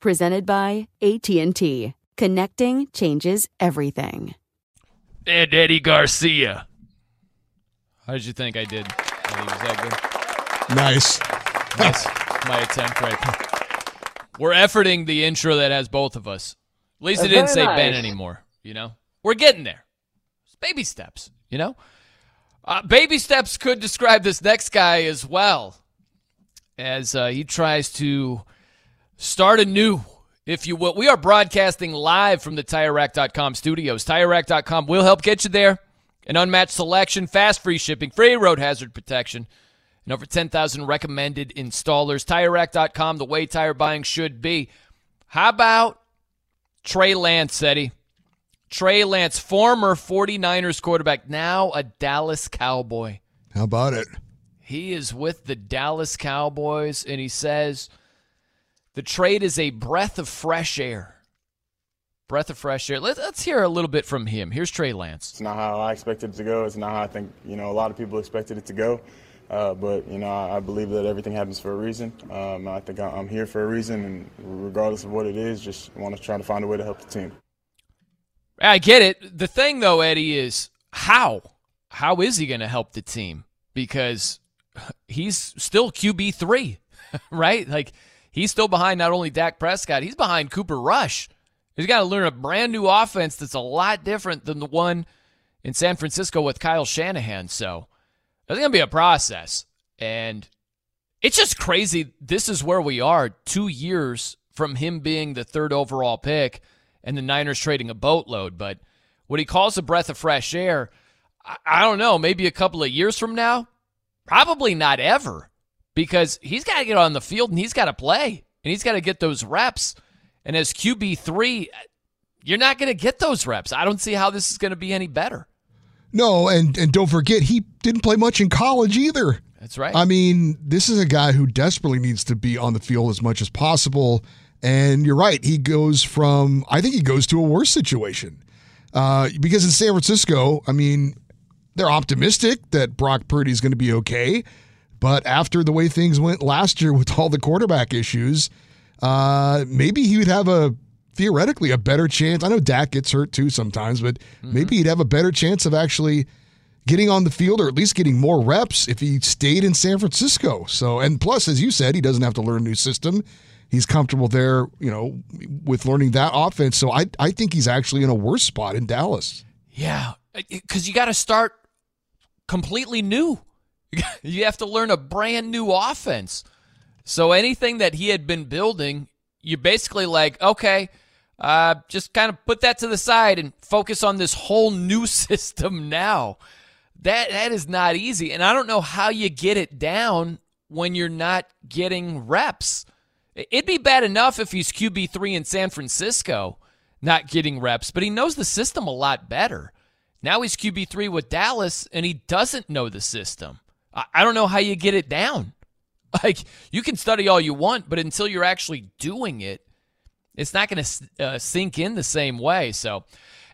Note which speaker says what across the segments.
Speaker 1: Presented by AT&T. Connecting changes everything.
Speaker 2: And Eddie Garcia. How did you think I did? Eddie, was that good?
Speaker 3: Nice.
Speaker 2: Nice. My attempt right there. We're efforting the intro that has both of us. At least it didn't say
Speaker 4: very
Speaker 2: Ben anymore, you know? We're getting there. It's baby steps, you know? Uh, baby steps could describe this next guy as well, as uh, he tries to start anew, if you will. We are broadcasting live from the TireRack.com studios. TireRack.com will help get you there. An unmatched selection, fast free shipping, free road hazard protection, and over 10,000 recommended installers. TireRack.com, the way tire buying should be. How about Trey Lance, Eddie? Trey Lance, former 49ers quarterback, now a Dallas Cowboy.
Speaker 3: How about it?
Speaker 2: He is with the Dallas Cowboys, and he says the trade is a breath of fresh air. Breath of fresh air. Let, let's hear a little bit from him. Here's Trey Lance.
Speaker 4: It's not how I expected it to go. It's not how I think you know a lot of people expected it to go. Uh, but you know, I, I believe that everything happens for a reason. Um, I think I- I'm here for a reason, and regardless of what it is, just want to try to find a way to help the team.
Speaker 2: I get it. The thing, though, Eddie, is how? How is he going to help the team? Because he's still QB3, right? Like, he's still behind not only Dak Prescott, he's behind Cooper Rush. He's got to learn a brand new offense that's a lot different than the one in San Francisco with Kyle Shanahan. So, it's going to be a process. And it's just crazy. This is where we are two years from him being the third overall pick and the Niners trading a boatload. But what he calls a breath of fresh air, I, I don't know, maybe a couple of years from now? Probably not ever because he's got to get on the field and he's got to play and he's got to get those reps. And as QB3, you're not going to get those reps. I don't see how this is going to be any better.
Speaker 3: No, and and don't forget he didn't play much in college either.
Speaker 2: That's right.
Speaker 3: I mean, this is a guy who desperately needs to be on the field as much as possible. And you're right, he goes from I think he goes to a worse situation. Uh, because in San Francisco, I mean, they're optimistic that Brock Purdy is going to be okay. But after the way things went last year with all the quarterback issues, uh, maybe he would have a theoretically a better chance. I know Dak gets hurt too sometimes, but maybe he'd have a better chance of actually getting on the field or at least getting more reps if he stayed in San Francisco. So, and plus, as you said, he doesn't have to learn a new system. He's comfortable there, you know, with learning that offense. So I, I think he's actually in a worse spot in Dallas.
Speaker 2: Yeah, because you got to start completely new. You have to learn a brand new offense. So anything that he had been building, you're basically like, okay, uh, just kind of put that to the side and focus on this whole new system now. That that is not easy, and I don't know how you get it down when you're not getting reps. It'd be bad enough if he's QB three in San Francisco, not getting reps, but he knows the system a lot better. Now he's QB three with Dallas, and he doesn't know the system. I don't know how you get it down. Like you can study all you want, but until you're actually doing it, it's not going to uh, sink in the same way. So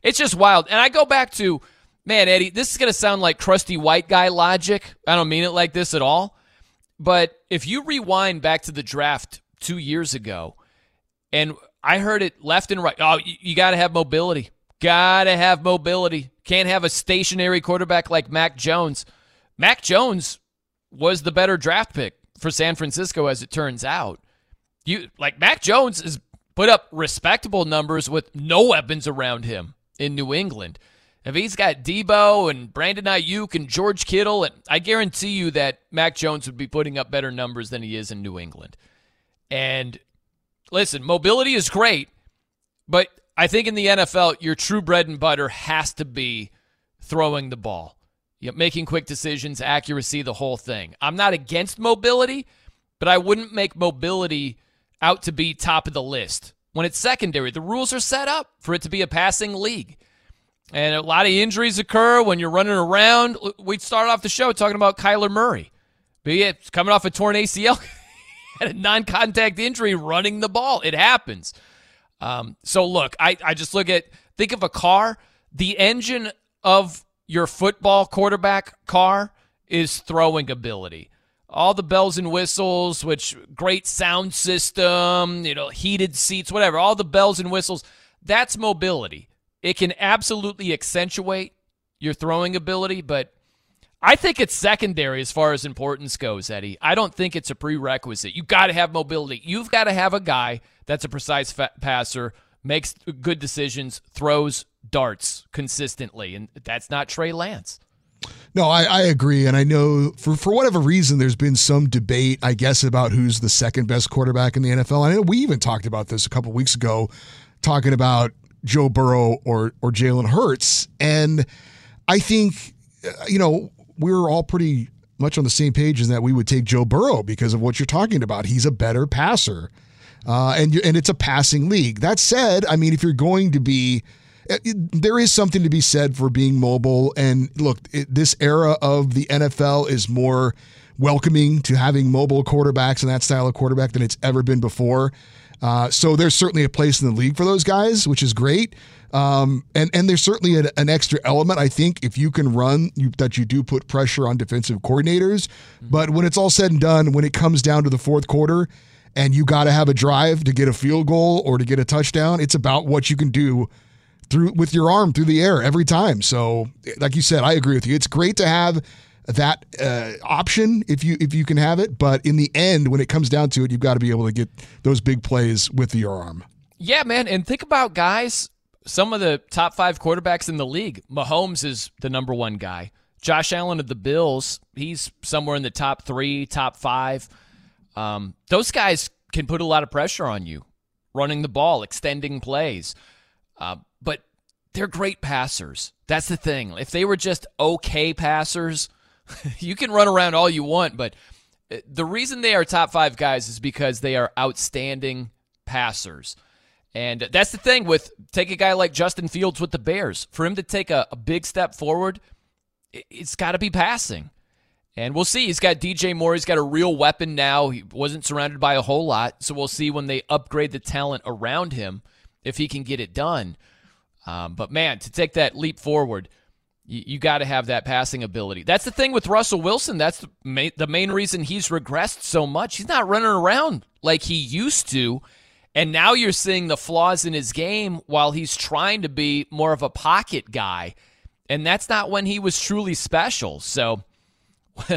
Speaker 2: it's just wild. And I go back to, man, Eddie, this is going to sound like crusty white guy logic. I don't mean it like this at all. But if you rewind back to the draft two years ago, and I heard it left and right. Oh, you, you got to have mobility. Got to have mobility. Can't have a stationary quarterback like Mac Jones. Mac Jones was the better draft pick for San Francisco, as it turns out. You like Mac Jones has put up respectable numbers with no weapons around him in New England. If he's got Deebo and Brandon Aiyuk and George Kittle, and I guarantee you that Mac Jones would be putting up better numbers than he is in New England. And listen, mobility is great, but I think in the NFL, your true bread and butter has to be throwing the ball know, making quick decisions, accuracy, the whole thing. I'm not against mobility, but I wouldn't make mobility out to be top of the list. When it's secondary, the rules are set up for it to be a passing league. And a lot of injuries occur when you're running around. We started off the show talking about Kyler Murray. But yeah, coming off a torn ACL, and a non contact injury running the ball. It happens. Um, so look, I, I just look at, think of a car. The engine of your football quarterback car is throwing ability. All the bells and whistles, which great sound system, you know, heated seats, whatever, all the bells and whistles, that's mobility. It can absolutely accentuate your throwing ability, but I think it's secondary as far as importance goes, Eddie. I don't think it's a prerequisite. You've got to have mobility. You've got to have a guy that's a precise passer, makes good decisions, throws darts consistently, and that's not Trey Lance.
Speaker 3: No, I, I, agree, and I know for for whatever reason, there's been some debate, I guess, about who's the second best quarterback in the NFL. I know we even talked about this a couple weeks ago, talking about Joe Burrow or or Jalen Hurts, and I think uh, you know we were all pretty much on the same page in that we would take Joe Burrow because of what you're talking about. He's a better passer, uh, and and it's a passing league. That said, I mean, if you're going to be uh, there is something to be said for being mobile. And look, it, this era of the NFL is more welcoming to having mobile quarterbacks and that style of quarterback than it's ever been before. Uh, so there's certainly a place in the league for those guys, which is great. Um, and and there's certainly an, an, extra element. I think if you can run, you, that you do put pressure on defensive coordinators. Mm-hmm. But when it's all said and done, when it comes down to the fourth quarter, and you got to have a drive to get a field goal or to get a touchdown, it's about what you can do through with your arm through the air every time. So, like you said, I agree with you. It's great to have that uh, option if you if you can have it, but in the end, when it comes down to it, you've got to be able to get those big plays with your arm.
Speaker 2: Yeah, man, and think about guys. Some of the top five quarterbacks in the league. Mahomes is the number one guy. Josh Allen of the Bills, he's somewhere in the top three, top five. Um, those guys can put a lot of pressure on you, running the ball, extending plays. Uh, but they're great passers. That's the thing. If they were just okay passers, you can run around all you want, but uh, the reason they are top five guys is because they are outstanding passers. And that's the thing with take a guy like Justin Fields with the Bears. For him to take a, a big step forward, it's got to be passing. And we'll see. He's got DJ Moore. He's got a real weapon now. He wasn't surrounded by a whole lot. So we'll see when they upgrade the talent around him if he can get it done. Um, but man, to take that leap forward, you, you got to have that passing ability. That's the thing with Russell Wilson. That's the main, the main reason he's regressed so much. He's not running around like he used to. And now you're seeing the flaws in his game while he's trying to be more of a pocket guy. And that's not when he was truly special. So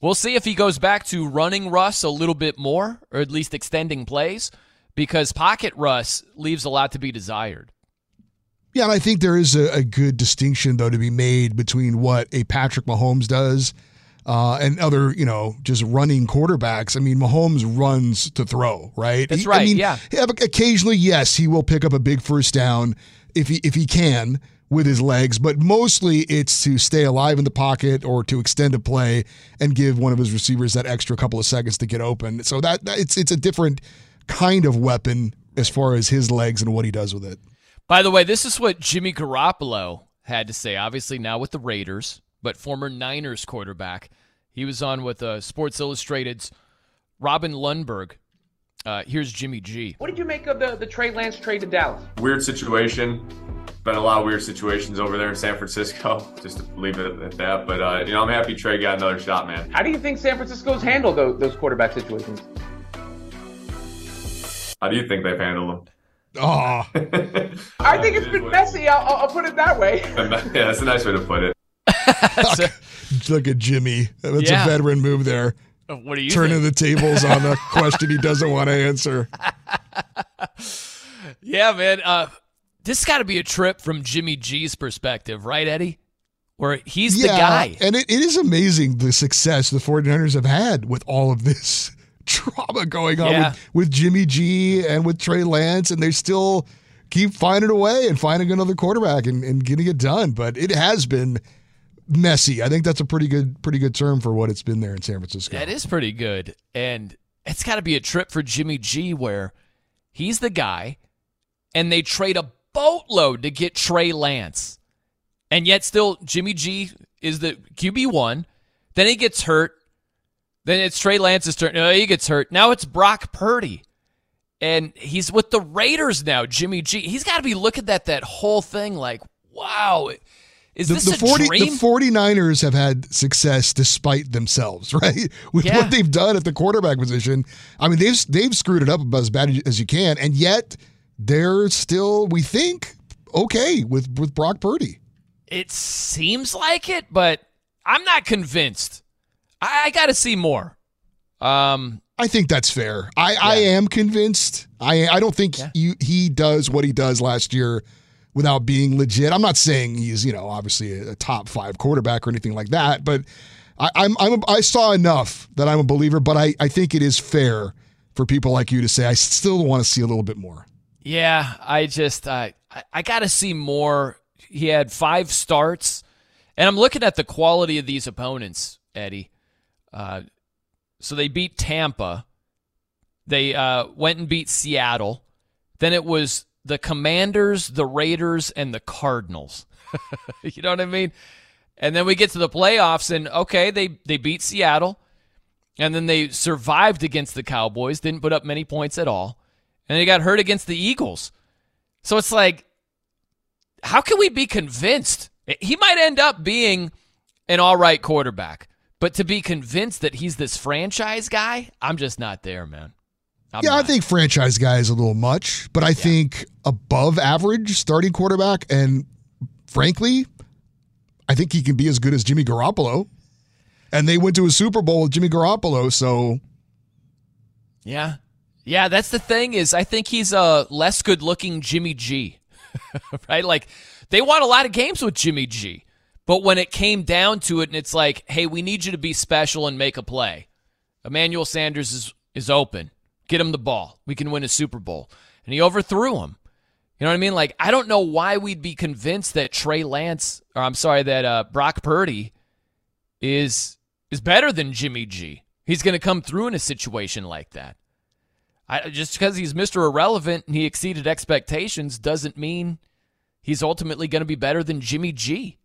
Speaker 2: we'll see if he goes back to running Russ a little bit more, or at least extending plays, because pocket Russ leaves a lot to be desired.
Speaker 3: Yeah, and I think there is a, a good distinction, though, to be made between what a Patrick Mahomes does uh, and other, you know, just running quarterbacks. I mean, Mahomes runs to throw, right?
Speaker 2: That's
Speaker 3: He-
Speaker 2: right,
Speaker 3: I mean,
Speaker 2: yeah.
Speaker 3: Occasionally, yes, he will pick up a big first down if he if he can with his legs, but mostly it's to stay alive in the pocket or to extend a play and give one of his receivers that extra couple of seconds to get open. So that, that it's it's a different kind of weapon as far as his legs and what he does with it.
Speaker 2: By the way, this is what Jimmy Garoppolo had to say. Obviously, now with the Raiders, but former Niners quarterback. He was on with uh, Sports Illustrated's Robin Lundberg. Uh, here's Jimmy G.
Speaker 5: What did you make of the, the Trey Lance trade to Dallas?
Speaker 6: Weird situation. Been a lot of weird situations over there in San Francisco. Just to leave it at that. But uh, you know, I'm happy Trey got another shot, man.
Speaker 5: How do you think San Francisco's handled those, those quarterback situations?
Speaker 6: How do you think they've handled them?
Speaker 3: Oh,
Speaker 5: I think it's been messy. I'll, I'll- I'll put it that way.
Speaker 6: yeah, that's a nice way to put it.
Speaker 3: look at Jimmy. That's
Speaker 2: Yeah.
Speaker 3: a veteran move there.
Speaker 2: What do you
Speaker 3: Turning
Speaker 2: think?
Speaker 3: the tables on a question he doesn't want to answer.
Speaker 2: Yeah, man. Uh, this got to be a trip from Jimmy G's perspective, right, Eddie? Where he's the guy.
Speaker 3: And it, it is amazing the success the 49ers have had with all of this drama going on
Speaker 2: Yeah.
Speaker 3: with, with Jimmy G and with Trey Lance, and they still keep finding a way and finding another quarterback and, and getting it done. But it has been messy. I think that's a pretty good pretty good term for what it's been there in San Francisco.
Speaker 2: That is pretty good. And it's got to be a trip for Jimmy G where he's the guy and they trade a boatload to get Trey Lance. And yet still Jimmy G is the QB1. Then he gets hurt. Then it's Trey Lance's turn. No, he gets hurt. Now it's Brock Purdy. And he's with the Raiders now, Jimmy G. He's got to be looking at that whole thing like, wow, is
Speaker 3: the,
Speaker 2: this
Speaker 3: the
Speaker 2: a
Speaker 3: 40
Speaker 2: dream?
Speaker 3: the 49ers have had success despite themselves, right? With
Speaker 2: Yeah.
Speaker 3: what they've done at the quarterback position. I mean, they've they've screwed it up about as bad as you can, and yet they're still, we think, okay with with Brock Purdy.
Speaker 2: It seems like it, but I'm not convinced. I, I got to see more. Um,
Speaker 3: I think that's fair. I, I am convinced. I I don't think you, he does what he does last year without being legit. I'm not saying he's you know obviously a, a top five quarterback or anything like that, but I, I'm I'm a, I saw enough that I'm a believer. But I I think it is fair for people like you to say I still want to see a little bit more.
Speaker 2: yeah, I just I I, I got to see more. He had five starts, and I'm looking at the quality of these opponents, Eddie. Uh, so they beat Tampa. They uh, went and beat Seattle. Then it was the Commanders, the Raiders, and the Cardinals. you know what I mean? And then we get to the playoffs, and okay, they they beat Seattle, and then they survived against the Cowboys, didn't put up many points at all, and they got hurt against the Eagles. So it's like, how can we be convinced? He might end up being an all right quarterback, but to be convinced that he's this franchise guy, I'm just not there, man. I'm
Speaker 3: yeah,
Speaker 2: not.
Speaker 3: I think franchise guy is a little much, but I think above average starting quarterback, and frankly, I think he can be as good as Jimmy Garoppolo. And they went to a Super Bowl with Jimmy Garoppolo, so
Speaker 2: Yeah. Yeah, that's the thing is I think he's a less good looking Jimmy G. right? Like they won a lot of games with Jimmy G. But when it came down to it and it's like, "Hey, we need you to be special and make a play." Emmanuel Sanders is is open. Get him the ball. We can win a Super Bowl. And he overthrew him. You know what I mean? Like I don't know why we'd be convinced that Trey Lance or I'm sorry that uh, Brock Purdy is is better than Jimmy G. He's going to come through in a situation like that. I, just because he's Mr. Irrelevant and he exceeded expectations doesn't mean he's ultimately going to be better than Jimmy G.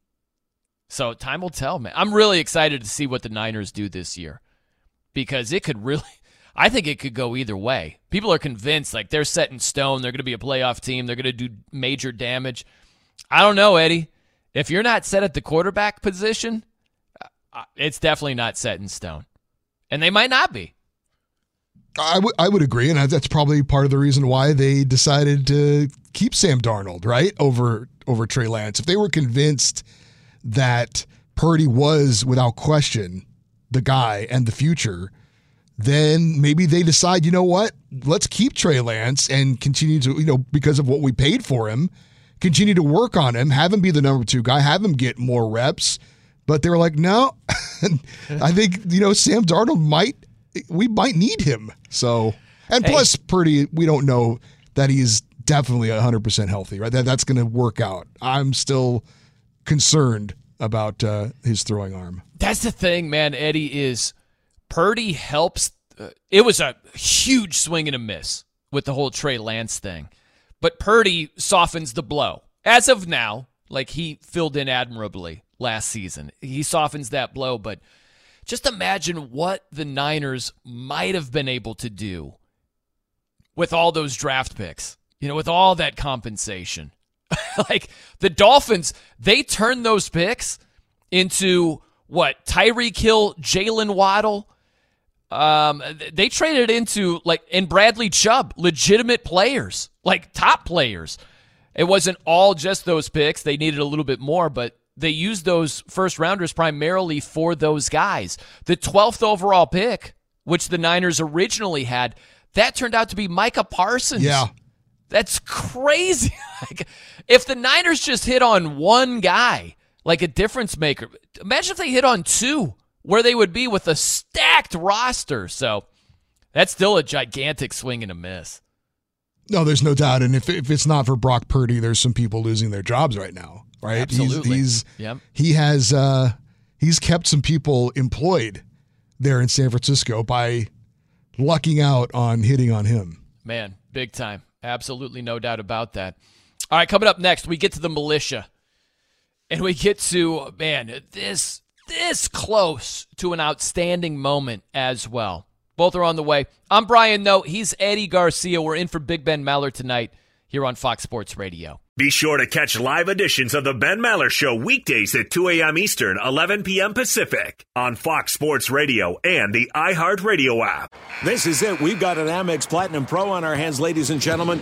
Speaker 2: So time will tell, man. I'm really excited to see what the Niners do this year because it could really, I think it could go either way. People are convinced like they're set in stone. They're going to be a playoff team. They're going to do major damage. I don't know, Eddie. If you're not set at the quarterback position, uh, it's definitely not set in stone. And they might not be.
Speaker 3: I would I would agree, and that's probably part of the reason why they decided to keep Sam Darnold right over over Trey Lance. If they were convinced that Purdy was without question the guy and the future, then maybe they decide, you know what, let's keep Trey Lance and continue to, you know, because of what we paid for him, continue to work on him, have him be the number two guy, have him get more reps. But they were like, no, I think, you know, Sam Darnold might, we might need him. So, and
Speaker 2: Hey.
Speaker 3: plus, Purdy, we don't know that he's definitely 100% healthy, right? That That's going to work out. I'm still concerned about uh, his throwing arm.
Speaker 2: That's the thing, man. Eddie is Purdy helps. Uh, it was a huge swing and a miss with the whole Trey Lance thing, but Purdy softens the blow as of now. Like he filled in admirably last season. He softens that blow, but just imagine what the Niners might have been able to do with all those draft picks. You know, with all that compensation. like the Dolphins, they turned those picks into what Tyreek Hill, Jaylen Waddle. Um, they traded into like and Bradley Chubb, legitimate players, like top players. It wasn't all just those picks. They needed a little bit more, but they used those first rounders primarily for those guys. The 12th overall pick, which the Niners originally had, that turned out to be Micah Parsons.
Speaker 3: Yeah.
Speaker 2: That's crazy. like, if the Niners just hit on one guy, like a difference maker, imagine if they hit on two, where they would be with a stacked roster. So that's still a gigantic swing and a miss.
Speaker 3: No, there's no doubt. And if, if it's not for Brock Purdy, there's some people losing their jobs right now, right?
Speaker 2: Absolutely.
Speaker 3: He's, he's
Speaker 2: Yep.
Speaker 3: he has uh, he's kept some people employed there in San Francisco by lucking out on hitting on him.
Speaker 2: Man, big time. Absolutely no doubt about that. All right, coming up next, we get to the militia. And we get to, man, this this close to an outstanding moment as well. Both are on the way. I'm Brian Noe. He's Eddie Garcia. We're in for Big Ben Maller tonight here on Fox Sports Radio.
Speaker 7: Be sure to catch live editions of The Ben Maller Show weekdays at 2 a.m. Eastern, 11 p.m. Pacific on Fox Sports Radio and the iHeartRadio app.
Speaker 8: This is it. We've got an Amex Platinum Pro on our hands, ladies and gentlemen.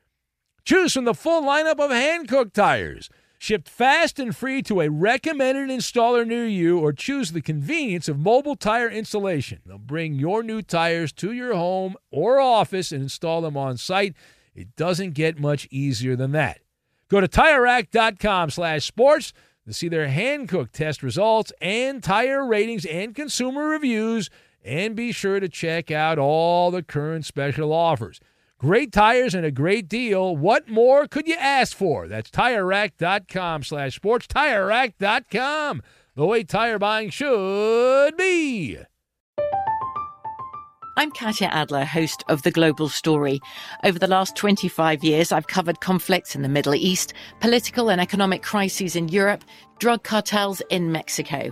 Speaker 9: Choose from the full lineup of Hankook tires. Shipped fast and free to a recommended installer near you, or choose the convenience of mobile tire installation. They'll bring your new tires to your home or office and install them on site. It doesn't get much easier than that. Go to TireRack.com slash sports to see their Hankook test results and tire ratings and consumer reviews, and be sure to check out all the current special offers. Great tires and a great deal. What more could you ask for? That's TireRack.com slash sports. TireRack.com, the way tire buying should be.
Speaker 10: I'm Katya Adler, host of The Global Story. Over the last 25 years, I've covered conflicts in the Middle East, political and economic crises in Europe, drug cartels in Mexico.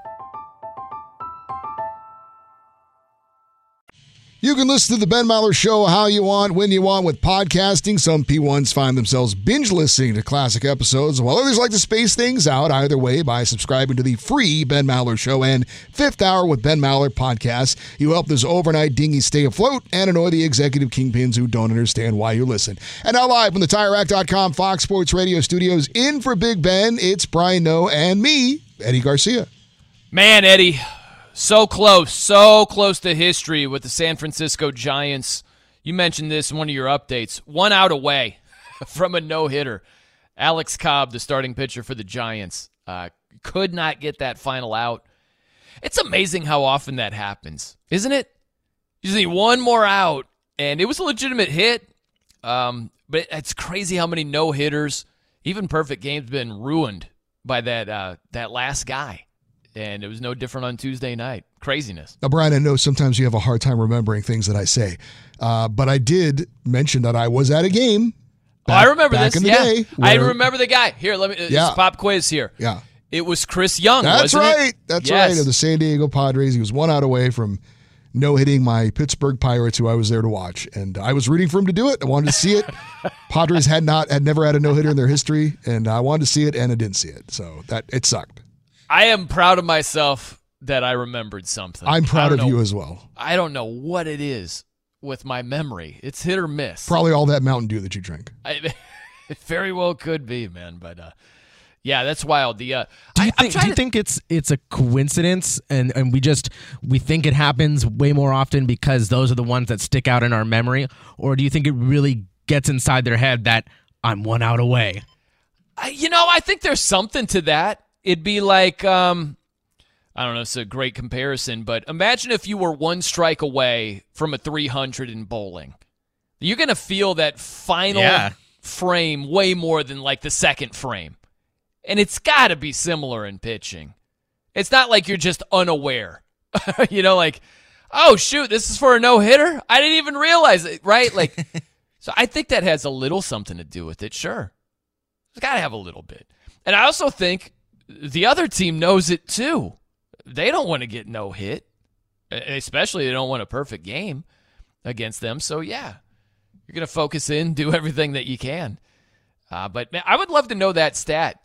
Speaker 3: You can listen to the Ben Maller Show how you want, when you want with podcasting. Some P1s find themselves binge listening to classic episodes, while others like to space things out either way by subscribing to the free Ben Maller Show and Fifth Hour with Ben Maller podcast. You help this overnight dinghy stay afloat and annoy the executive kingpins who don't understand why you listen. And now live from the TireRack.com Fox Sports Radio studios, in for Big Ben, it's Brian Noe and me, Eddie Garcia.
Speaker 2: Man, Eddie, so close, so close to history with the San Francisco Giants. You mentioned this in one of your updates. One out away from a no hitter. Alex Cobb, the starting pitcher for the Giants, uh, could not get that final out. It's amazing how often that happens, isn't it? You need one more out, and it was a legitimate hit. Um, but it's crazy how many no hitters, even perfect games, been ruined by that uh, that last guy and it was no different on Tuesday night. Craziness.
Speaker 3: Now, Brian, I know sometimes you have a hard time remembering things that I say, uh, but I did mention that I was at a game.
Speaker 2: Back, oh, I remember
Speaker 3: back
Speaker 2: this.
Speaker 3: In the
Speaker 2: yeah,
Speaker 3: day
Speaker 2: I remember the guy. Here, let me.
Speaker 3: Yeah.
Speaker 2: Yeah. pop quiz here.
Speaker 3: Yeah.
Speaker 2: It was Chris Young.
Speaker 3: That's
Speaker 2: wasn't it?
Speaker 3: right. That's
Speaker 2: Yes.
Speaker 3: right. Of the San Diego Padres. He was one out away from no hitting my Pittsburgh Pirates, who I was there to watch, and I was rooting for him to do it. I wanted to see it. Padres had not had never had a no hitter in their history, and I wanted to see it, and I didn't see it. So that it sucked.
Speaker 2: I am proud of myself that I remembered something.
Speaker 3: I'm proud
Speaker 2: don't
Speaker 3: of you as well.
Speaker 2: I don't know what it is with my memory. It's hit or miss.
Speaker 3: Probably all that Mountain Dew that you drink.
Speaker 2: I, it very well could be, man. But uh, yeah, that's wild. The uh,
Speaker 11: Do you
Speaker 2: I,
Speaker 11: think? Do you
Speaker 2: to-
Speaker 11: think it's it's a coincidence, and and we just we think it happens way more often because those are the ones that stick out in our memory, or do you think it really gets inside their head that I'm one out away?
Speaker 2: I- you know, I think there's something to that. It'd be like, um, I don't know, it's a great comparison, but imagine if you were one strike away from a 300 in bowling. You're going to feel that final
Speaker 11: Yeah.
Speaker 2: frame way more than like the second frame. And it's got to be similar in pitching. It's not like you're just unaware. you know, like, oh, shoot, this is for a no hitter? I didn't even realize it, right? Like, so I think that has a little something to do with it, sure. It's got to have a little bit. And I also think the other team knows it too. They don't want to get no hit, especially they don't want a perfect game against them. So, yeah, you're going to focus in, do everything that you can. Uh, but man, I would love to know that stat.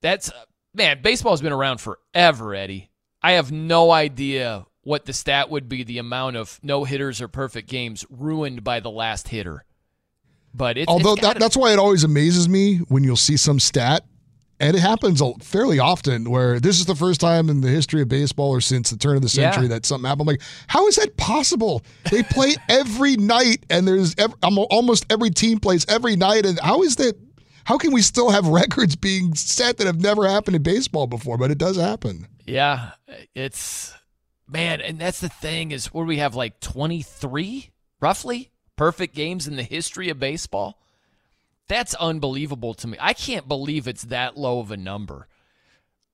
Speaker 2: That's, man, baseball's been around forever, Eddie. I have no idea what the stat would be the amount of no hitters or perfect games ruined by the last hitter. But it's,
Speaker 3: Although
Speaker 2: it's
Speaker 3: that, that's why it always amazes me when you'll see some stat, and it happens fairly often where this is the first time in the history of baseball or since the turn of the
Speaker 2: Yeah.
Speaker 3: century that something happened. I'm like, how is that possible? They play every night, and there's ev- almo- almost every team plays every night, and how is that? How can we still have records being set that have never happened in baseball before? But it does happen.
Speaker 2: Yeah, it's man, and that's the thing is where we have like 23 roughly perfect games in the history of baseball. That's unbelievable to me. I can't believe it's that low of a number.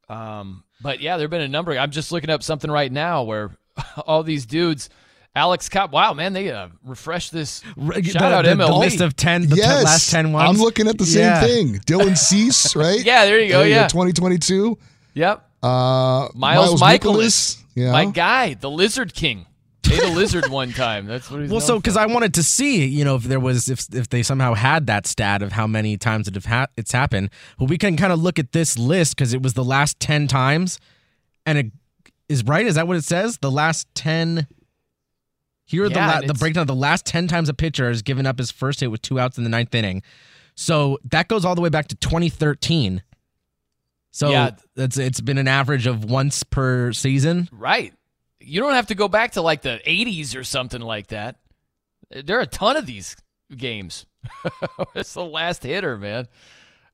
Speaker 2: Um, but yeah, there've been a number. I'm just looking up something right now where all these dudes Alex Cobb. Wow, man, they uh, refreshed this.
Speaker 11: the-
Speaker 2: Shout out
Speaker 11: the- the
Speaker 2: MLB.
Speaker 11: list of 10 the
Speaker 3: yes,
Speaker 11: last 10 ones.
Speaker 3: I'm looking at the same
Speaker 11: Yeah.
Speaker 3: thing. Dylan Cease, right?
Speaker 2: Yeah, there you go, yeah.
Speaker 3: 2022.
Speaker 2: Yep.
Speaker 3: Uh,
Speaker 2: Miles, Mikolas,
Speaker 3: Yeah.
Speaker 2: my guy, the Lizard King. Ate a lizard one time. That's what he's
Speaker 11: Well, so because I wanted to see, you know, if there was if if they somehow had that stat of how many times it have ha- it's happened. Well, we can kind of look at this list because it was the last ten times, and it is right. Is that what it says? The last ten. Here are the
Speaker 2: Yeah,
Speaker 11: la- the breakdown. The last ten times a pitcher has given up his first hit with two outs in the ninth inning. So that goes all the way back to 2013. So
Speaker 2: Yeah.
Speaker 11: that's it's been an average of once per season.
Speaker 2: Right. You don't have to go back to like the 80s or something like that. There are a ton of these games. it's the last hitter, man.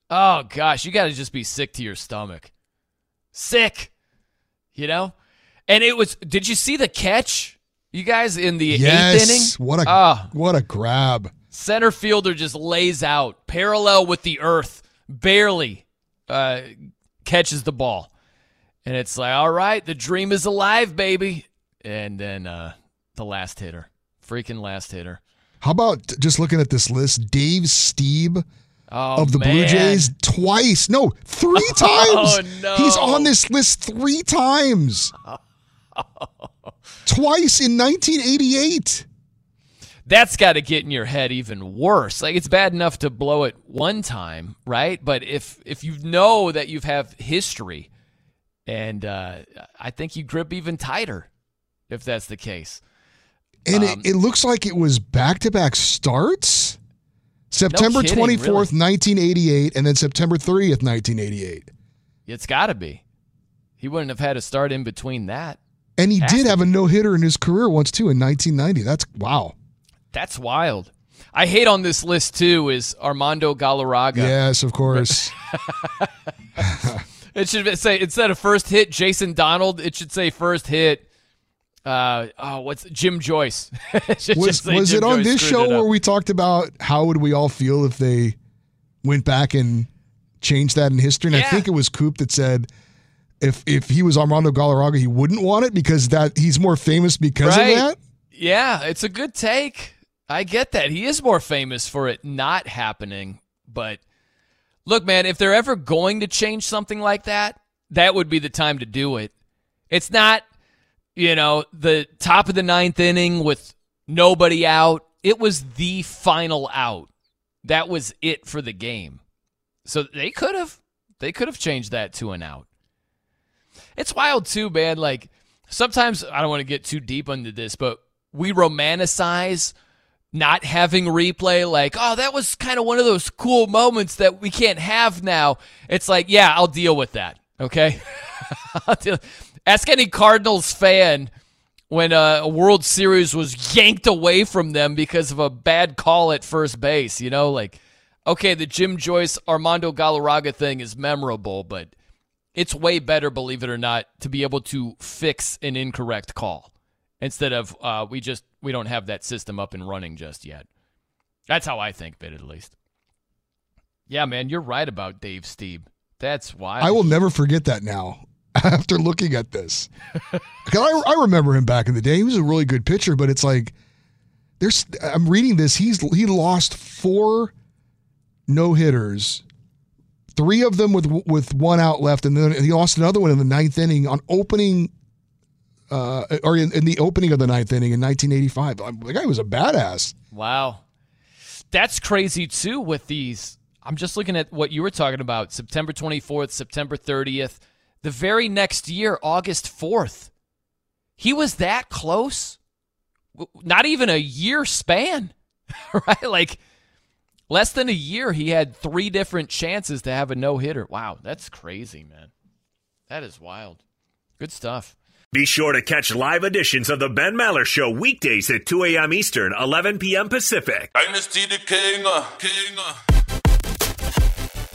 Speaker 2: Oh, gosh. You got to just be sick to your stomach. Sick. You know? And it was, did you see the catch You guys in the
Speaker 3: yes.
Speaker 2: eighth inning?
Speaker 3: What a
Speaker 2: Ah.
Speaker 3: what a grab.
Speaker 2: center fielder just lays out parallel with the earth, barely uh, catches the ball. And it's like, all right, the dream is alive, baby. And then uh, the last hitter, freaking last hitter.
Speaker 3: How about just looking at this list? Dave Stieb
Speaker 2: Oh,
Speaker 3: of the Blue. Jays twice. No, three times.
Speaker 2: Oh, no.
Speaker 3: He's on this list three times. twice in 1988.
Speaker 2: That's got to get in your head even worse. Like it's bad enough to blow it one time, right? But if if you know that you have history, and uh, I think you grip even tighter if that's the case.
Speaker 3: And
Speaker 2: Um,
Speaker 3: it, it looks like it was back to back starts. September
Speaker 2: kidding,
Speaker 3: 24th,
Speaker 2: really.
Speaker 3: 1988, and then September 30th, 1988.
Speaker 2: It's got to be. He wouldn't have had a start in between that.
Speaker 3: And he
Speaker 2: Has
Speaker 3: did have a no hitter in his career once, too, in 1990. That's wow.
Speaker 2: That's wild. I hate on this list too is Armando Galarraga.
Speaker 3: Yes, of course.
Speaker 2: It should say instead of first hit Jason Donald, it should say first hit. Uh, oh, what's Jim Joyce? It
Speaker 3: was was it on
Speaker 2: Joyce
Speaker 3: this show where we talked about how would we all feel if they went back and changed that in history? And I think it was Coop that said if if he was Armando Galarraga, he wouldn't want it because that he's more famous because
Speaker 2: Right.
Speaker 3: of that.
Speaker 2: Yeah, it's a good take. I get that. He is more famous for it not happening. But look, man, if they're ever going to change something like that, that would be the time to do it. It's not, you know, the top of the ninth inning with nobody out. It was the final out. That was it for the game. So they could have. They could have changed that to an out. It's wild too, man. Like sometimes I don't want to get too deep into this, but we romanticize not having replay like, oh, that was kind of one of those cool moments that we can't have now. It's like, yeah, I'll deal with that. Okay. Ask any Cardinals fan when uh, a World Series was yanked away from them because of a bad call at first base. You know, like, okay, the Jim Joyce Armando Galarraga thing is memorable, but it's way better, believe it or not, to be able to fix an incorrect call instead of uh, we just we don't have that system up and running just yet. That's how I think of it, at least. Yeah, man, you're right about Dave Stieb. That's why
Speaker 3: I will never forget that now. After looking at this, I, I remember him back in the day. He was a really good pitcher, but it's like there's. I'm reading this. He's he lost four no hitters, three of them with with one out left, and then he lost another one in the ninth inning on opening, uh, or in, in the opening of the ninth inning in 1985. Um, The guy was a badass.
Speaker 2: Wow. That's crazy too with these. I'm just looking at what you were talking about September 24th, September 30th. The very next year, August 4th. He was that close? Not even a year span, right? Like less than a year, he had three different chances to have a no hitter. Wow, that's crazy, man. That is wild. Good stuff.
Speaker 7: Be sure to catch live editions of the Ben Maller Show weekdays at 2 a.m. Eastern, 11 p.m. Pacific.
Speaker 12: Dynasty the King. Uh, King. Uh.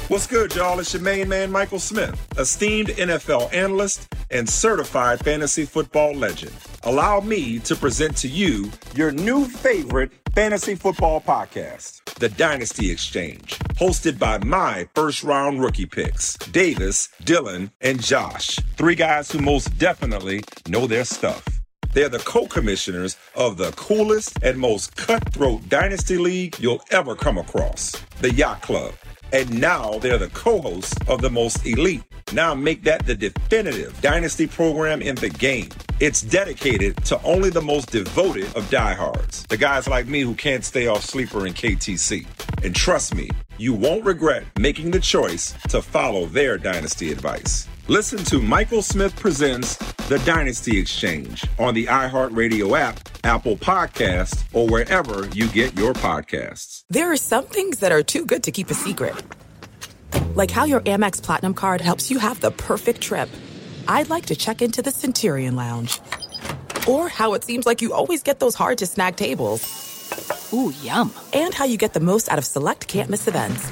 Speaker 13: What's good, y'all? It's your main man, Michael Smith, esteemed NFL analyst and certified fantasy football legend. Allow me to present to you your new favorite fantasy football podcast, The Dynasty Exchange, hosted by my first round rookie picks, Davis, Dylan, and Josh. Three guys who most definitely know their stuff. They're the co commissioners of the coolest and most cutthroat dynasty league you'll ever come across, the Yacht Club. And now they're the co hosts of the most elite. Now make that the definitive dynasty program in the game. It's dedicated to only the most devoted of diehards, the guys like me who can't stay off sleeper and KTC. And trust me, you won't regret making the choice to follow their dynasty advice. Listen to Michael Smith Presents The Dynasty Exchange on the iHeartRadio app, Apple Podcasts, or wherever you get your podcasts.
Speaker 14: There are some things that are too good to keep a secret. Like how your Amex Platinum card helps you have the perfect trip. I'd like to check into the Centurion Lounge. Or how it seems like you always get those hard to snag tables. Ooh, yum. And how you get the most out of select can't miss events.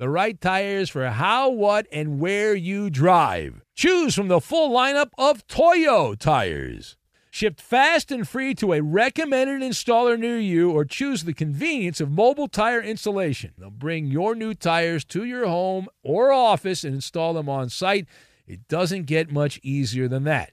Speaker 9: the right tires for how, what, and where you drive. Choose from the full lineup of Toyo tires. Shipped fast and free to a recommended installer near you, or choose the convenience of mobile tire installation. They'll bring your new tires to your home or office and install them on site. It doesn't get much easier than that.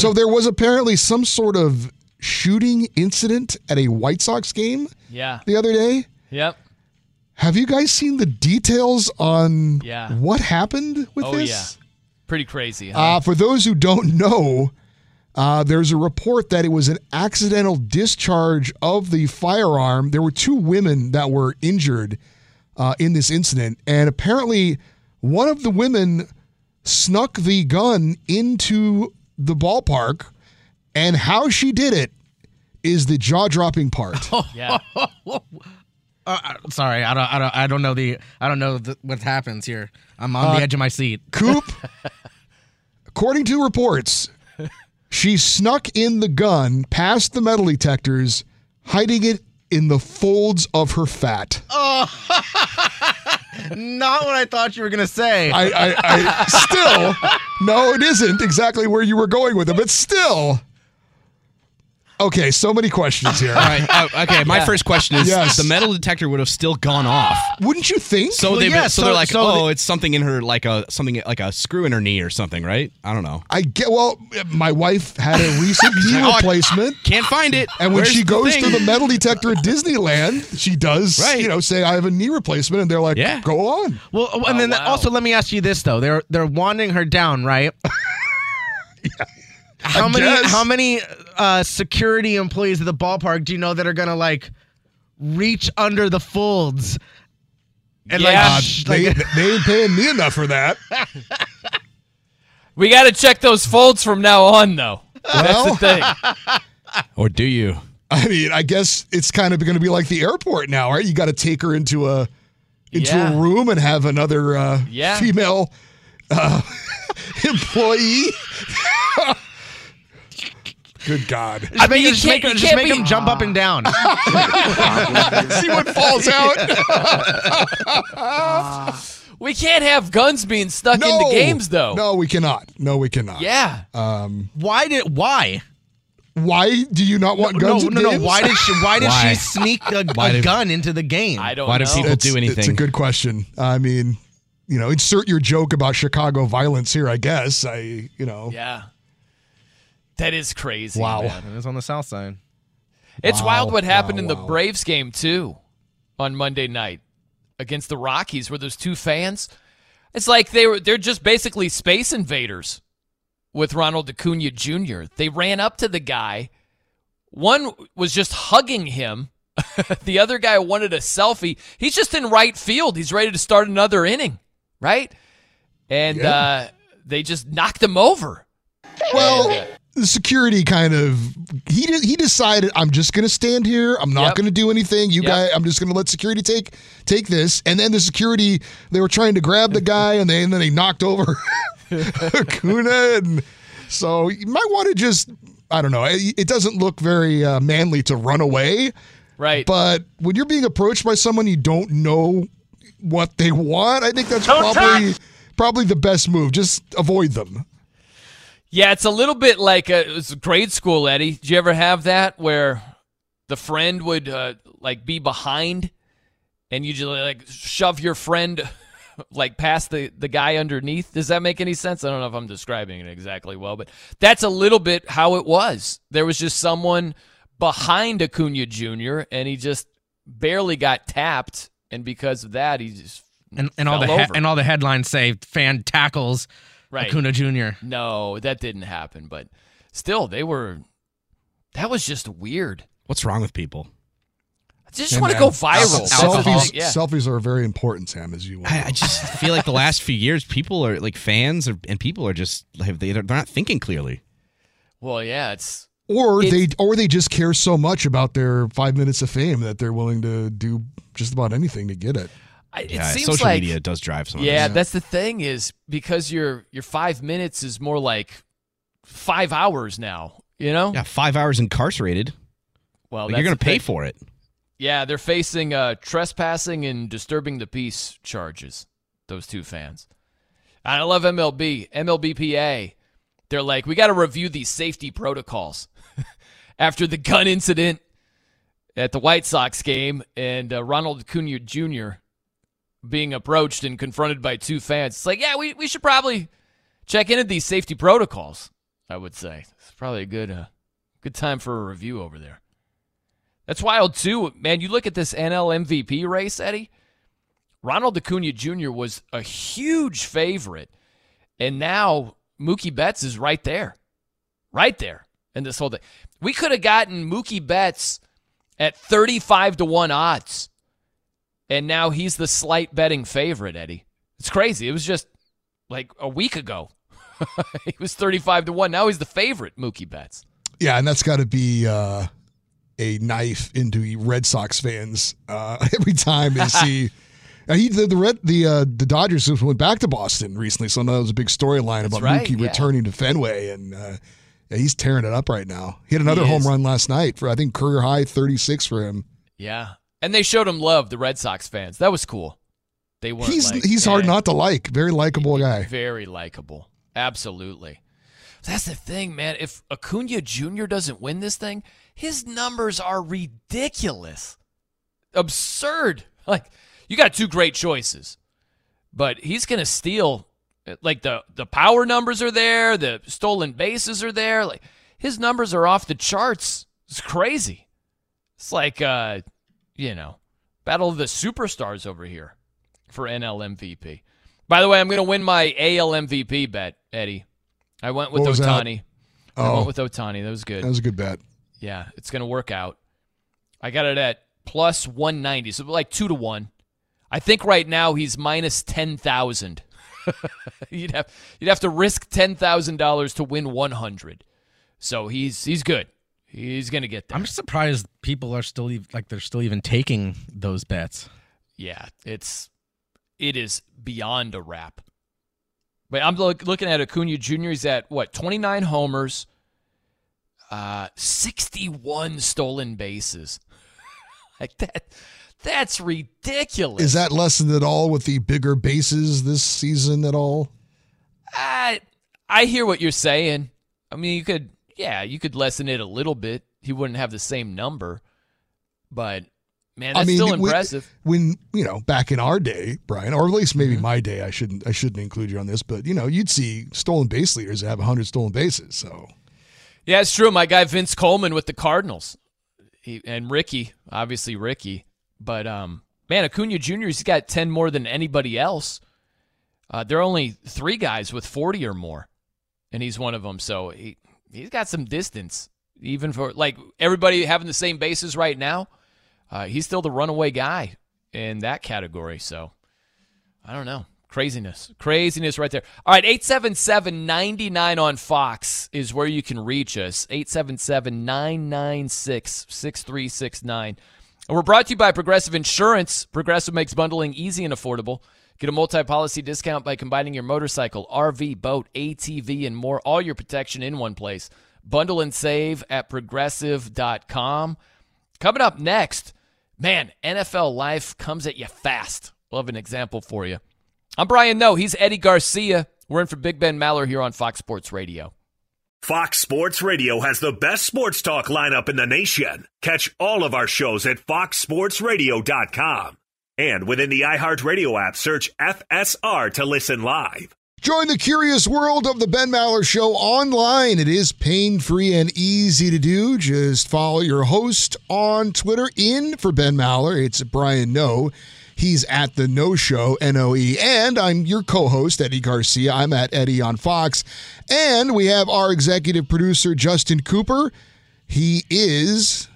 Speaker 3: So there was apparently some sort of shooting incident at a White Sox game
Speaker 2: Yeah.
Speaker 3: the other day.
Speaker 2: Yep.
Speaker 3: Have you guys seen the details on
Speaker 2: Yeah.
Speaker 3: what happened with
Speaker 2: oh,
Speaker 3: this?
Speaker 2: yeah. Pretty crazy. Huh?
Speaker 3: Uh, for those who don't know, uh, there's a report that it was an accidental discharge of the firearm. There were two women that were injured uh, in this incident, and apparently one of the women snuck the gun into the ballpark, and how she did it is the jaw-dropping part.
Speaker 2: yeah.
Speaker 11: Uh, sorry, I don't, I don't, I don't know the, I don't know the, what happens here. I'm on
Speaker 3: Uh,
Speaker 11: the edge of my seat.
Speaker 3: Coop, according to reports, she snuck in the gun past the metal detectors, hiding it in the folds of her fat.
Speaker 11: Oh, not what I thought you were gonna say.
Speaker 3: I, I, I still, no, it isn't exactly where you were going with it, but still. Okay, so many questions here.
Speaker 15: All right. uh, okay. My
Speaker 3: Yeah.
Speaker 15: first question is:
Speaker 3: Yes.
Speaker 15: the metal detector would have still gone off.
Speaker 3: Wouldn't you think?
Speaker 15: So
Speaker 3: Well,
Speaker 15: they
Speaker 3: yeah,
Speaker 15: so,
Speaker 3: so-
Speaker 15: they're like,
Speaker 3: so
Speaker 15: oh,
Speaker 3: the-
Speaker 15: it's something in her like a something like a screw in her knee or something, right? I don't know.
Speaker 3: I get well. My wife had a recent knee
Speaker 15: Oh, I
Speaker 3: replacement.
Speaker 15: Can't find it.
Speaker 3: And when
Speaker 15: Where's
Speaker 3: she
Speaker 15: the
Speaker 3: goes
Speaker 15: thing?
Speaker 3: to the metal detector at Disneyland, she does,
Speaker 11: Right.
Speaker 3: you know, say I have a knee replacement, and they're like,
Speaker 11: Yeah.
Speaker 3: "Go on."
Speaker 11: Well, and then also let me ask you this though: they're they're wanding her down, right? How
Speaker 3: I
Speaker 11: many
Speaker 3: guess.
Speaker 11: how many uh, security employees at the ballpark do you know that are gonna like reach under the folds? And
Speaker 2: Yeah.
Speaker 11: like, sh-
Speaker 3: they,
Speaker 11: like
Speaker 3: they ain't paying me enough for that.
Speaker 2: We got to check those folds from now on, though. That's the thing.
Speaker 15: Or do you?
Speaker 3: I mean, I guess it's kind of going to be like the airport now, right? You got to take her into a into
Speaker 2: Yeah.
Speaker 3: a room and have another uh,
Speaker 2: Yeah.
Speaker 3: female uh, employee. Good God!
Speaker 11: I mean,
Speaker 2: you
Speaker 11: just
Speaker 2: can't-
Speaker 11: make,
Speaker 2: you
Speaker 11: just make
Speaker 2: be-
Speaker 11: them jump up and down.
Speaker 3: See what falls out.
Speaker 2: We can't have guns being stuck
Speaker 3: no
Speaker 2: into games, though.
Speaker 3: No, we cannot. No, we cannot.
Speaker 2: Yeah.
Speaker 3: Um,
Speaker 11: why did why?
Speaker 3: Why do you not want guns?
Speaker 11: no, no, no. Why did she? Why did
Speaker 15: Why?
Speaker 11: she sneak a,
Speaker 15: Why
Speaker 11: a
Speaker 15: did-
Speaker 11: gun into the game?
Speaker 2: I don't
Speaker 15: Why do
Speaker 2: know.
Speaker 15: people
Speaker 3: It's-
Speaker 15: do anything?
Speaker 3: It's a good question. I mean, you know, insert your joke about Chicago violence here. I guess I, you know,
Speaker 2: Yeah. That is crazy.
Speaker 3: Wow.
Speaker 2: man.
Speaker 11: It was on the south side.
Speaker 2: It's
Speaker 3: Wow,
Speaker 2: wild what happened
Speaker 3: wow,
Speaker 2: in the
Speaker 3: wow.
Speaker 2: Braves game too on Monday night against the Rockies where those two fans it's like they were they're just basically space invaders with Ronald Acuna Jr. They ran up to the guy. One was just hugging him. the other guy wanted a selfie. He's just in right field. He's ready to start another inning, right? And
Speaker 3: Yeah.
Speaker 2: uh, they just knocked him over.
Speaker 3: Well, the security kind of he de- he decided I'm just going to stand here. I'm not
Speaker 2: Yep.
Speaker 3: going to do anything. You
Speaker 2: Yep.
Speaker 3: guys, I'm just going to let security take take this. And then the security they were trying to grab the guy, and they and then they knocked over Acuna, and so you might want to just I don't know. It, it doesn't look very uh, manly to run away,
Speaker 2: Right.
Speaker 3: but when you're being approached by someone you don't know what they want, I think that's probably probably the best move. Just avoid them.
Speaker 2: Yeah, it's a little bit like uh it was grade school, Eddie. Did you ever have that where the friend would uh, like be behind, and you just like shove your friend like past the the guy underneath? Does that make any sense? I don't know if I'm describing it exactly well, but that's a little bit how it was. There was just someone behind Acuna Jr. and he just barely got tapped, and because of that, he just
Speaker 11: And, and all the he- and all the headlines say fan tackles
Speaker 2: Right.
Speaker 11: Acuna Jr.
Speaker 2: No, that didn't happen, but still, they were. That was just weird.
Speaker 15: What's wrong with people?
Speaker 2: I just
Speaker 3: Yeah,
Speaker 2: want to go viral. That's
Speaker 3: Selfies,
Speaker 2: thing, yeah.
Speaker 3: selfies are very important, Sam, as you.
Speaker 15: I, I just feel like the last few years, people are like fans are, and people are just like they they're not thinking clearly.
Speaker 2: Well, yeah, it's
Speaker 3: or
Speaker 2: It's-
Speaker 3: they or they just care so much about their five minutes of fame that they're willing to do just about anything to get it.
Speaker 2: It
Speaker 15: Yeah,
Speaker 2: seems
Speaker 15: social
Speaker 2: like,
Speaker 15: media does drive some.
Speaker 2: Yeah, that's the thing is because your your five minutes is more like five hours now. You know.
Speaker 15: yeah, five hours incarcerated.
Speaker 2: Well,
Speaker 15: Like, you're gonna pay
Speaker 2: thing.
Speaker 15: for it.
Speaker 2: Yeah, they're facing uh, trespassing and disturbing the peace charges. Those two fans. I love MLB, MLBPA. They're like, we got to review these safety protocols after the gun incident at the White Sox game and uh, Ronald Acuna Jr. being approached and confronted by two fans. It's like, yeah, we, we should probably check into these safety protocols. I would say it's probably a good uh, good time for a review over there. That's wild too, man. You look at this NL MVP race, Eddie. Ronald Acuna Jr. was a huge favorite, and now Mookie Betts is right there, right there in this whole thing. We could have gotten Mookie Betts at thirty-five to one odds, and now he's the slight betting favorite. Eddie, it's crazy. It was just like a week ago. he was thirty-five to one. Now he's the favorite. Mookie Betts.
Speaker 3: Yeah, and that's got to be uh, a knife into Red Sox fans uh, every time they see. Uh, he the the Red the uh, the Dodgers went back to Boston recently, so that was a big storyline about
Speaker 2: right,
Speaker 3: Mookie
Speaker 2: yeah.
Speaker 3: returning to Fenway, and uh, yeah, he's tearing it up right now. He had another
Speaker 2: He
Speaker 3: home run last night for I think career high thirty six for him.
Speaker 2: Yeah. And they showed him love, the Red Sox fans. That was cool. They weren't
Speaker 3: He's
Speaker 2: like,
Speaker 3: he's hard
Speaker 2: eh,
Speaker 3: not to like. Very likable guy.
Speaker 2: Very likable. Absolutely. That's the thing, man. If Acuna Jr. doesn't win this thing, his numbers are ridiculous. Absurd. Like, you got two great choices. But he's going to steal like the the power numbers are there, the stolen bases are there. Like his numbers are off the charts. It's crazy. It's like uh, you know, battle of the superstars over here for NL MVP. By the way, I'm going to win my AL MVP bet, Eddie. I went with
Speaker 3: Ohtani.
Speaker 2: Oh. I
Speaker 3: Oh.
Speaker 2: went with Ohtani. That was good.
Speaker 3: That was a good bet.
Speaker 2: Yeah, it's going to work out. I got it at plus 190, so like 2 to 1. I think right now he's minus 10,000. you'd have you'd have to risk $10,000 to win 100. So he's he's good. He's going to get there.
Speaker 11: I'm just surprised people are still ev- like they're still even taking those bets.
Speaker 2: Yeah, it's it is beyond a wrap. But I'm look, looking at Acuna Jr. He's at what 29 homers, uh, 61 stolen bases. like that, that's ridiculous.
Speaker 3: Is that lessened at all with the bigger bases this season at all?
Speaker 2: I I hear what you're saying. I mean, you could yeah, you could lessen it a little bit. He wouldn't have the same number, but man, that's
Speaker 3: I mean,
Speaker 2: still
Speaker 3: when-
Speaker 2: impressive.
Speaker 3: When, you know, back in our day, Brian, or at least maybe
Speaker 2: Mm-hmm.
Speaker 3: my day, I shouldn't I shouldn't include you on this, but you know, you'd see stolen base leaders that have 100 stolen bases. So
Speaker 2: Yeah, it's true. My guy Vince Coleman with the Cardinals, he, and Ricky, obviously Ricky, but um, man, Acuna Jr. He's got ten more than anybody else. Uh, there are only three guys with forty or more, and he's one of them. So he he's got some distance, even for like everybody having the same bases right now. Uh, he's still the runaway guy in that category. So I don't know. Craziness. Craziness right there. All right, 877 99 on Fox is where you can reach us. 877 996 6369. And we're brought to you by Progressive Insurance. Progressive makes bundling easy and affordable. Get a multi policy discount by combining your motorcycle, RV, boat, ATV, and more, all your protection in one place. Bundle and save at progressive.com. Coming up next, man, NFL life comes at you fast. We'll have an example for you. I'm Brian Noe. He's Eddie Garcia. We're in for Big Ben Maller here on Fox Sports Radio.
Speaker 7: Fox Sports Radio has the best sports talk lineup in the nation. Catch all of our shows at foxsportsradio.com. And within the iHeartRadio app, search FSR to listen live.
Speaker 3: Join the curious world of the Ben Maller Show online. It is pain free and easy to do. Just follow your host on Twitter in for Ben Maller. It's Brian Noe. He's at the Noe Show, N O E. And I'm your co host, Eddie Garcia. I'm at Eddie on Fox. And we have our executive producer, Justin Cooper. He is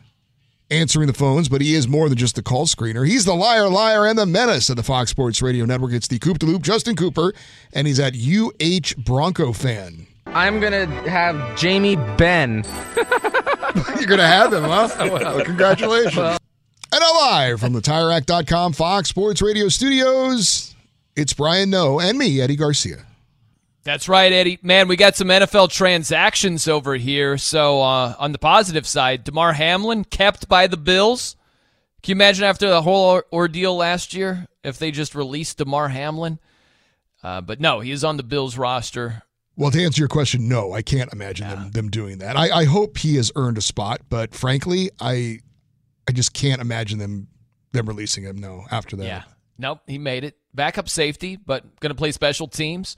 Speaker 3: answering the phones, but he is more than just the call screener. He's the liar, liar, and the menace of the Fox Sports Radio Network. It's the Coop de Loop, Justin Cooper, and he's at UH Bronco fan.
Speaker 16: I'm gonna have Jamie Ben.
Speaker 3: You're gonna have him, huh? Well, congratulations. and now live from the TireRack.com Fox Sports Radio studios, it's Brian Noe and me, Eddie Garcia.
Speaker 2: That's right, Eddie. Man, we got some NFL transactions over here. So, uh, on the positive side, Damar Hamlin kept by the Bills. Can you imagine after the whole or- ordeal last year if they just released Damar Hamlin? Uh, but no, he is on the Bills roster.
Speaker 3: Well, to answer your question, no, I can't imagine them them doing that. I, I hope he has earned a spot, but frankly, I I just can't imagine them them releasing him. No, after that.
Speaker 2: Yeah. Nope, he made it. Backup safety, but going to play special teams.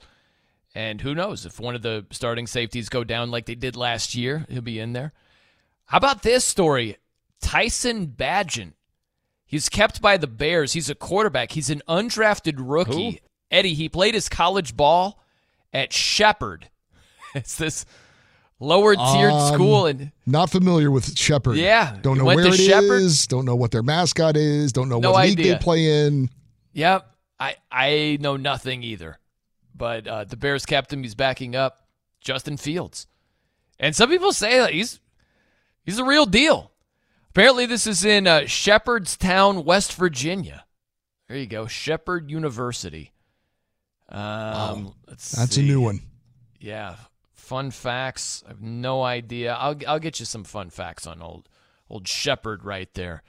Speaker 2: And who knows if one of the starting safeties go down like they did last year, he'll be in there. How about this story? Tyson Bagent. He's kept by the Bears. He's a quarterback. He's an undrafted rookie.
Speaker 16: Who?
Speaker 2: Eddie, he played his college ball at Shepherd. It's this lower tiered
Speaker 3: Um,
Speaker 2: school and
Speaker 3: Not familiar with Shepherd.
Speaker 2: Yeah,
Speaker 3: Don't know where it
Speaker 2: Shepherd?
Speaker 3: is, Don't know what their mascot is. Don't know
Speaker 2: No
Speaker 3: what league they play in.
Speaker 2: Yep. I I know nothing either. But uh, the Bears captain he's backing up Justin Fields. And some people say that he's he's a real deal. Apparently this is in uh, Shepherdstown, West Virginia. There you go. Shepherd University. Um,
Speaker 3: That's
Speaker 2: see.
Speaker 3: a new one.
Speaker 2: Yeah, fun facts. I have no idea. I'll I'll get you some fun facts on old old Shepherd right there.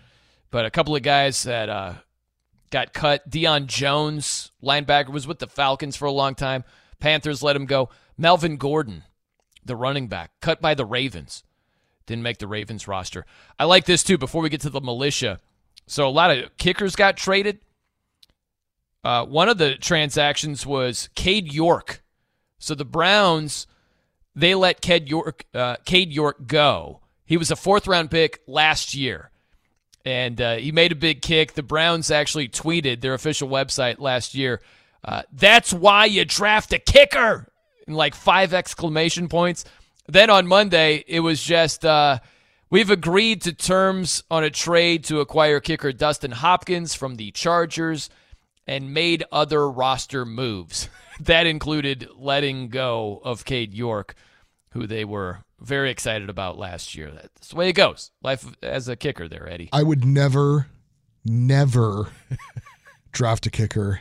Speaker 2: But a couple of guys that uh, got cut. Deion Jones, linebacker, was with the Falcons for a long time. Panthers let him go. Melvin Gordon, the running back, cut by the Ravens. Didn't make the Ravens roster. I like this too. Before we get to the militia, so a lot of kickers got traded. Uh, one of the transactions was Cade York. So the Browns, they let Cade York, uh, Cade York go. He was a fourth round pick last year, and uh, he made a big kick. The Browns actually tweeted their official website last year. Uh, That's why you draft a kicker, in like five exclamation points. Then on Monday, it was just uh, we've agreed to terms on a trade to acquire kicker Dustin Hopkins from the Chargers and made other roster moves. that included letting go of Cade York, who they were very excited about last year. That's the way it goes. Life as a kicker there, Eddie.
Speaker 3: I would never, never draft a kicker.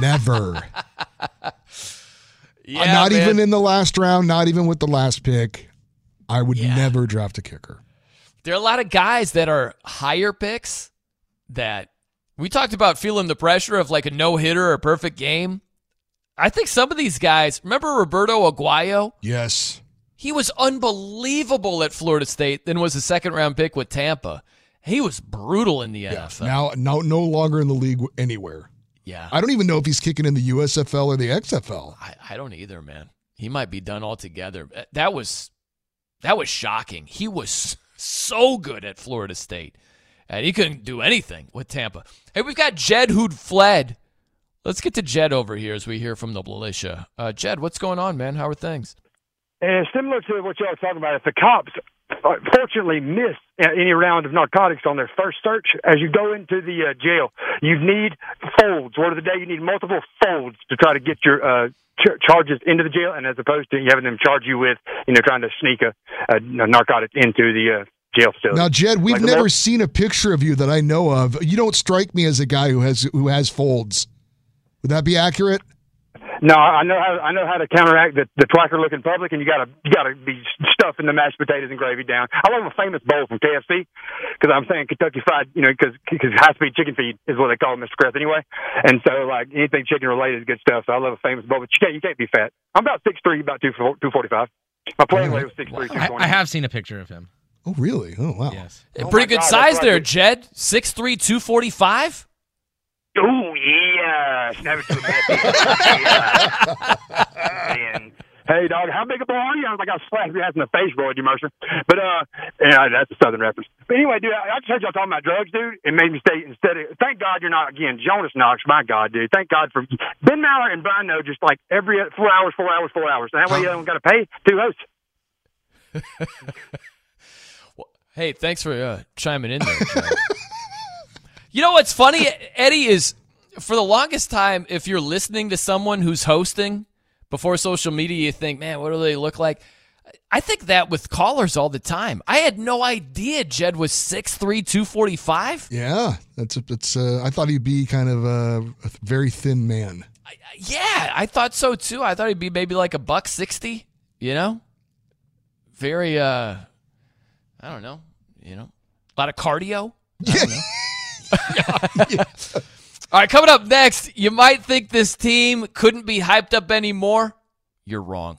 Speaker 3: Never.
Speaker 2: Yeah,
Speaker 3: Uh, not
Speaker 2: man.
Speaker 3: even in the last round, not even with the last pick. I would never draft a kicker.
Speaker 2: There are a lot of guys that are higher picks that we talked about feeling the pressure of like a no hitter or a perfect game. I think some of these guys, remember Roberto Aguayo?
Speaker 3: Yes.
Speaker 2: He was unbelievable at Florida State, then was a second round pick with Tampa. He was brutal in the NFL.
Speaker 3: Now, now, no longer in the league anywhere.
Speaker 2: Yeah.
Speaker 3: I don't even know if he's kicking in the USFL or the XFL.
Speaker 2: I, I don't either, man. He might be done altogether. That was that was shocking. He was so good at Florida State, and he couldn't do anything with Tampa. Hey, we've got Jed who'd fled. Let's get to Jed over here as we hear from the militia. Uh, Jed, what's going on, man? How are things?
Speaker 17: And similar to what y'all were talking about, if the cops uh, fortunately miss any round of narcotics on their first search, as you go into the uh, jail, you need folds. Word of the day, you need multiple folds to try to get your uh, ch- charges into the jail, and as opposed to having them charge you with, you know, trying to sneak a, a narcotic into the uh.
Speaker 3: Now, Jed, we've
Speaker 17: Like
Speaker 3: never seen a picture of you that I know of. You don't strike me as a guy who has who has folds. Would that be accurate?
Speaker 17: No, I know how I know how to counteract the the twacker looking public, and you gotta you gotta be stuffing the mashed potatoes and gravy down. I love a famous bowl from KFC because I'm saying Kentucky Fried, you know, because high speed chicken feed is what they call it, Mr. Crest anyway, and so like anything chicken related is good stuff. So I love a famous bowl, but you can't you can't be fat. I'm about six three, about two two forty five. My playing weight was six three, two
Speaker 11: I. I have seen a picture of him.
Speaker 3: Oh, really? Oh, wow.
Speaker 11: Yes.
Speaker 17: Oh
Speaker 2: Pretty good
Speaker 17: God,
Speaker 2: size
Speaker 17: that's
Speaker 2: there,
Speaker 17: like-
Speaker 2: Jed. 6'3", 245?
Speaker 17: Oh yeah, snap it to the Man. Hey dog, how big a boy are you? I was like, I slapped your ass in the face, Roy D. Mercer. But uh, yeah, that's a southern reference. But anyway, dude, I, I just heard y'all talking about drugs, dude. It made me stay instead of. Thank God you're not again, Jonas Knox. My God, dude, thank God for Ben Maller and Brian Noe just like every four hours, four hours, four hours. That way you don't got to pay two hosts.
Speaker 2: Hey, thanks for uh, chiming in there. You know what's funny, Eddie, is for the longest time, if you're listening to someone who's hosting before social media, you think, man, what do they look like? I think that with callers all the time. I had no idea Jed was 6'3", 245.
Speaker 3: Yeah, that's it's. Uh, I thought he'd be kind of a, a very thin man.
Speaker 2: Yeah, I thought so too. I thought he'd be maybe like a buck 60, you know? Very, uh, I don't know, you know, a lot of cardio. I don't know. All right, coming up next, you might think this team couldn't be hyped up anymore. You're wrong.